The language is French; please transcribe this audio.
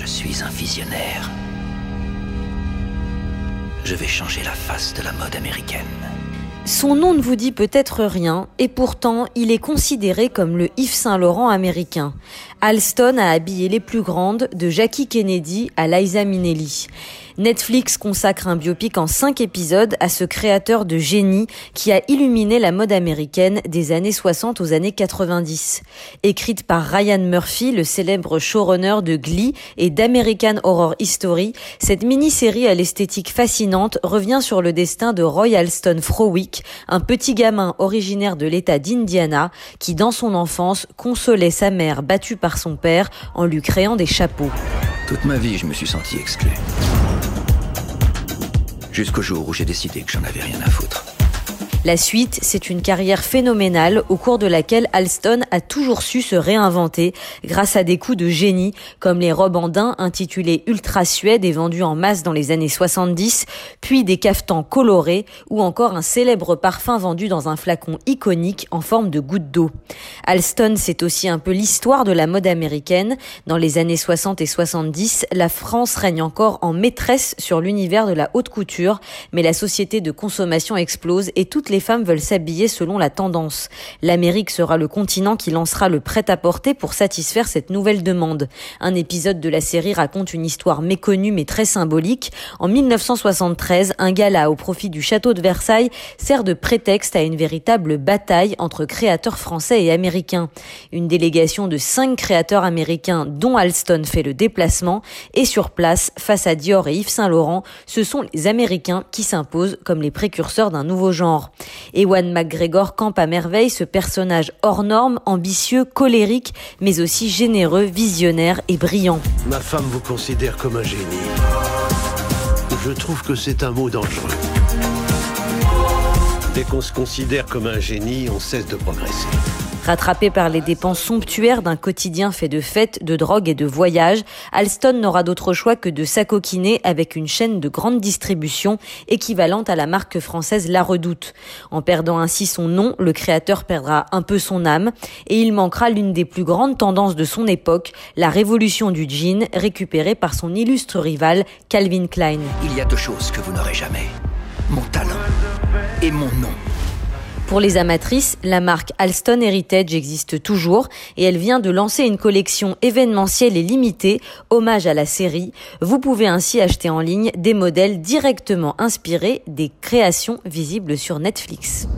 Je suis un visionnaire. Je vais changer la face de la mode américaine. Son nom ne vous dit peut-être rien, et pourtant il est considéré comme le Yves Saint Laurent américain. Alston a habillé les plus grandes, de Jackie Kennedy à Liza Minnelli. Netflix consacre un biopic en cinq épisodes à ce créateur de génie qui a illuminé la mode américaine des années 60 aux années 90. Écrite par Ryan Murphy, le célèbre showrunner de Glee et d'American Horror History, cette mini-série à l'esthétique fascinante revient sur le destin de Roy Alston Frowick, un petit gamin originaire de l'État d'Indiana qui, dans son enfance, consolait sa mère battue par son père en lui créant des chapeaux. Toute ma vie, je me suis senti exclu. Jusqu'au jour où j'ai décidé que j'en avais rien à foutre. La suite, c'est une carrière phénoménale au cours de laquelle Alston a toujours su se réinventer grâce à des coups de génie comme les robes en daim intitulées Ultra Suède et vendues en masse dans les années 70, puis des cafetans colorés ou encore un célèbre parfum vendu dans un flacon iconique en forme de goutte d'eau. Alston, c'est aussi un peu l'histoire de la mode américaine. Dans les années 60 et 70, la France règne encore en maîtresse sur l'univers de la haute couture, mais la société de consommation explose et toutes les femmes veulent s'habiller selon la tendance. L'Amérique sera le continent qui lancera le prêt-à-porter pour satisfaire cette nouvelle demande. Un épisode de la série raconte une histoire méconnue mais très symbolique. En 1973, un gala au profit du château de Versailles sert de prétexte à une véritable bataille entre créateurs français et américains. Une délégation de cinq créateurs américains dont Alston fait le déplacement et sur place, face à Dior et Yves Saint Laurent, ce sont les Américains qui s'imposent comme les précurseurs d'un nouveau genre. Ewan McGregor campe à merveille ce personnage hors norme, ambitieux, colérique, mais aussi généreux, visionnaire et brillant. Ma femme vous considère comme un génie. Je trouve que c'est un mot dangereux. Dès qu'on se considère comme un génie, on cesse de progresser. Rattrapé par les dépenses somptuaires d'un quotidien fait de fêtes, de drogues et de voyages, Alston n'aura d'autre choix que de s'acoquiner avec une chaîne de grande distribution équivalente à la marque française La Redoute. En perdant ainsi son nom, le créateur perdra un peu son âme et il manquera l'une des plus grandes tendances de son époque, la révolution du jean récupérée par son illustre rival Calvin Klein. Il y a deux choses que vous n'aurez jamais. Mon talent et mon nom. Pour les amatrices, la marque Alston Heritage existe toujours et elle vient de lancer une collection événementielle et limitée, hommage à la série. Vous pouvez ainsi acheter en ligne des modèles directement inspirés des créations visibles sur Netflix.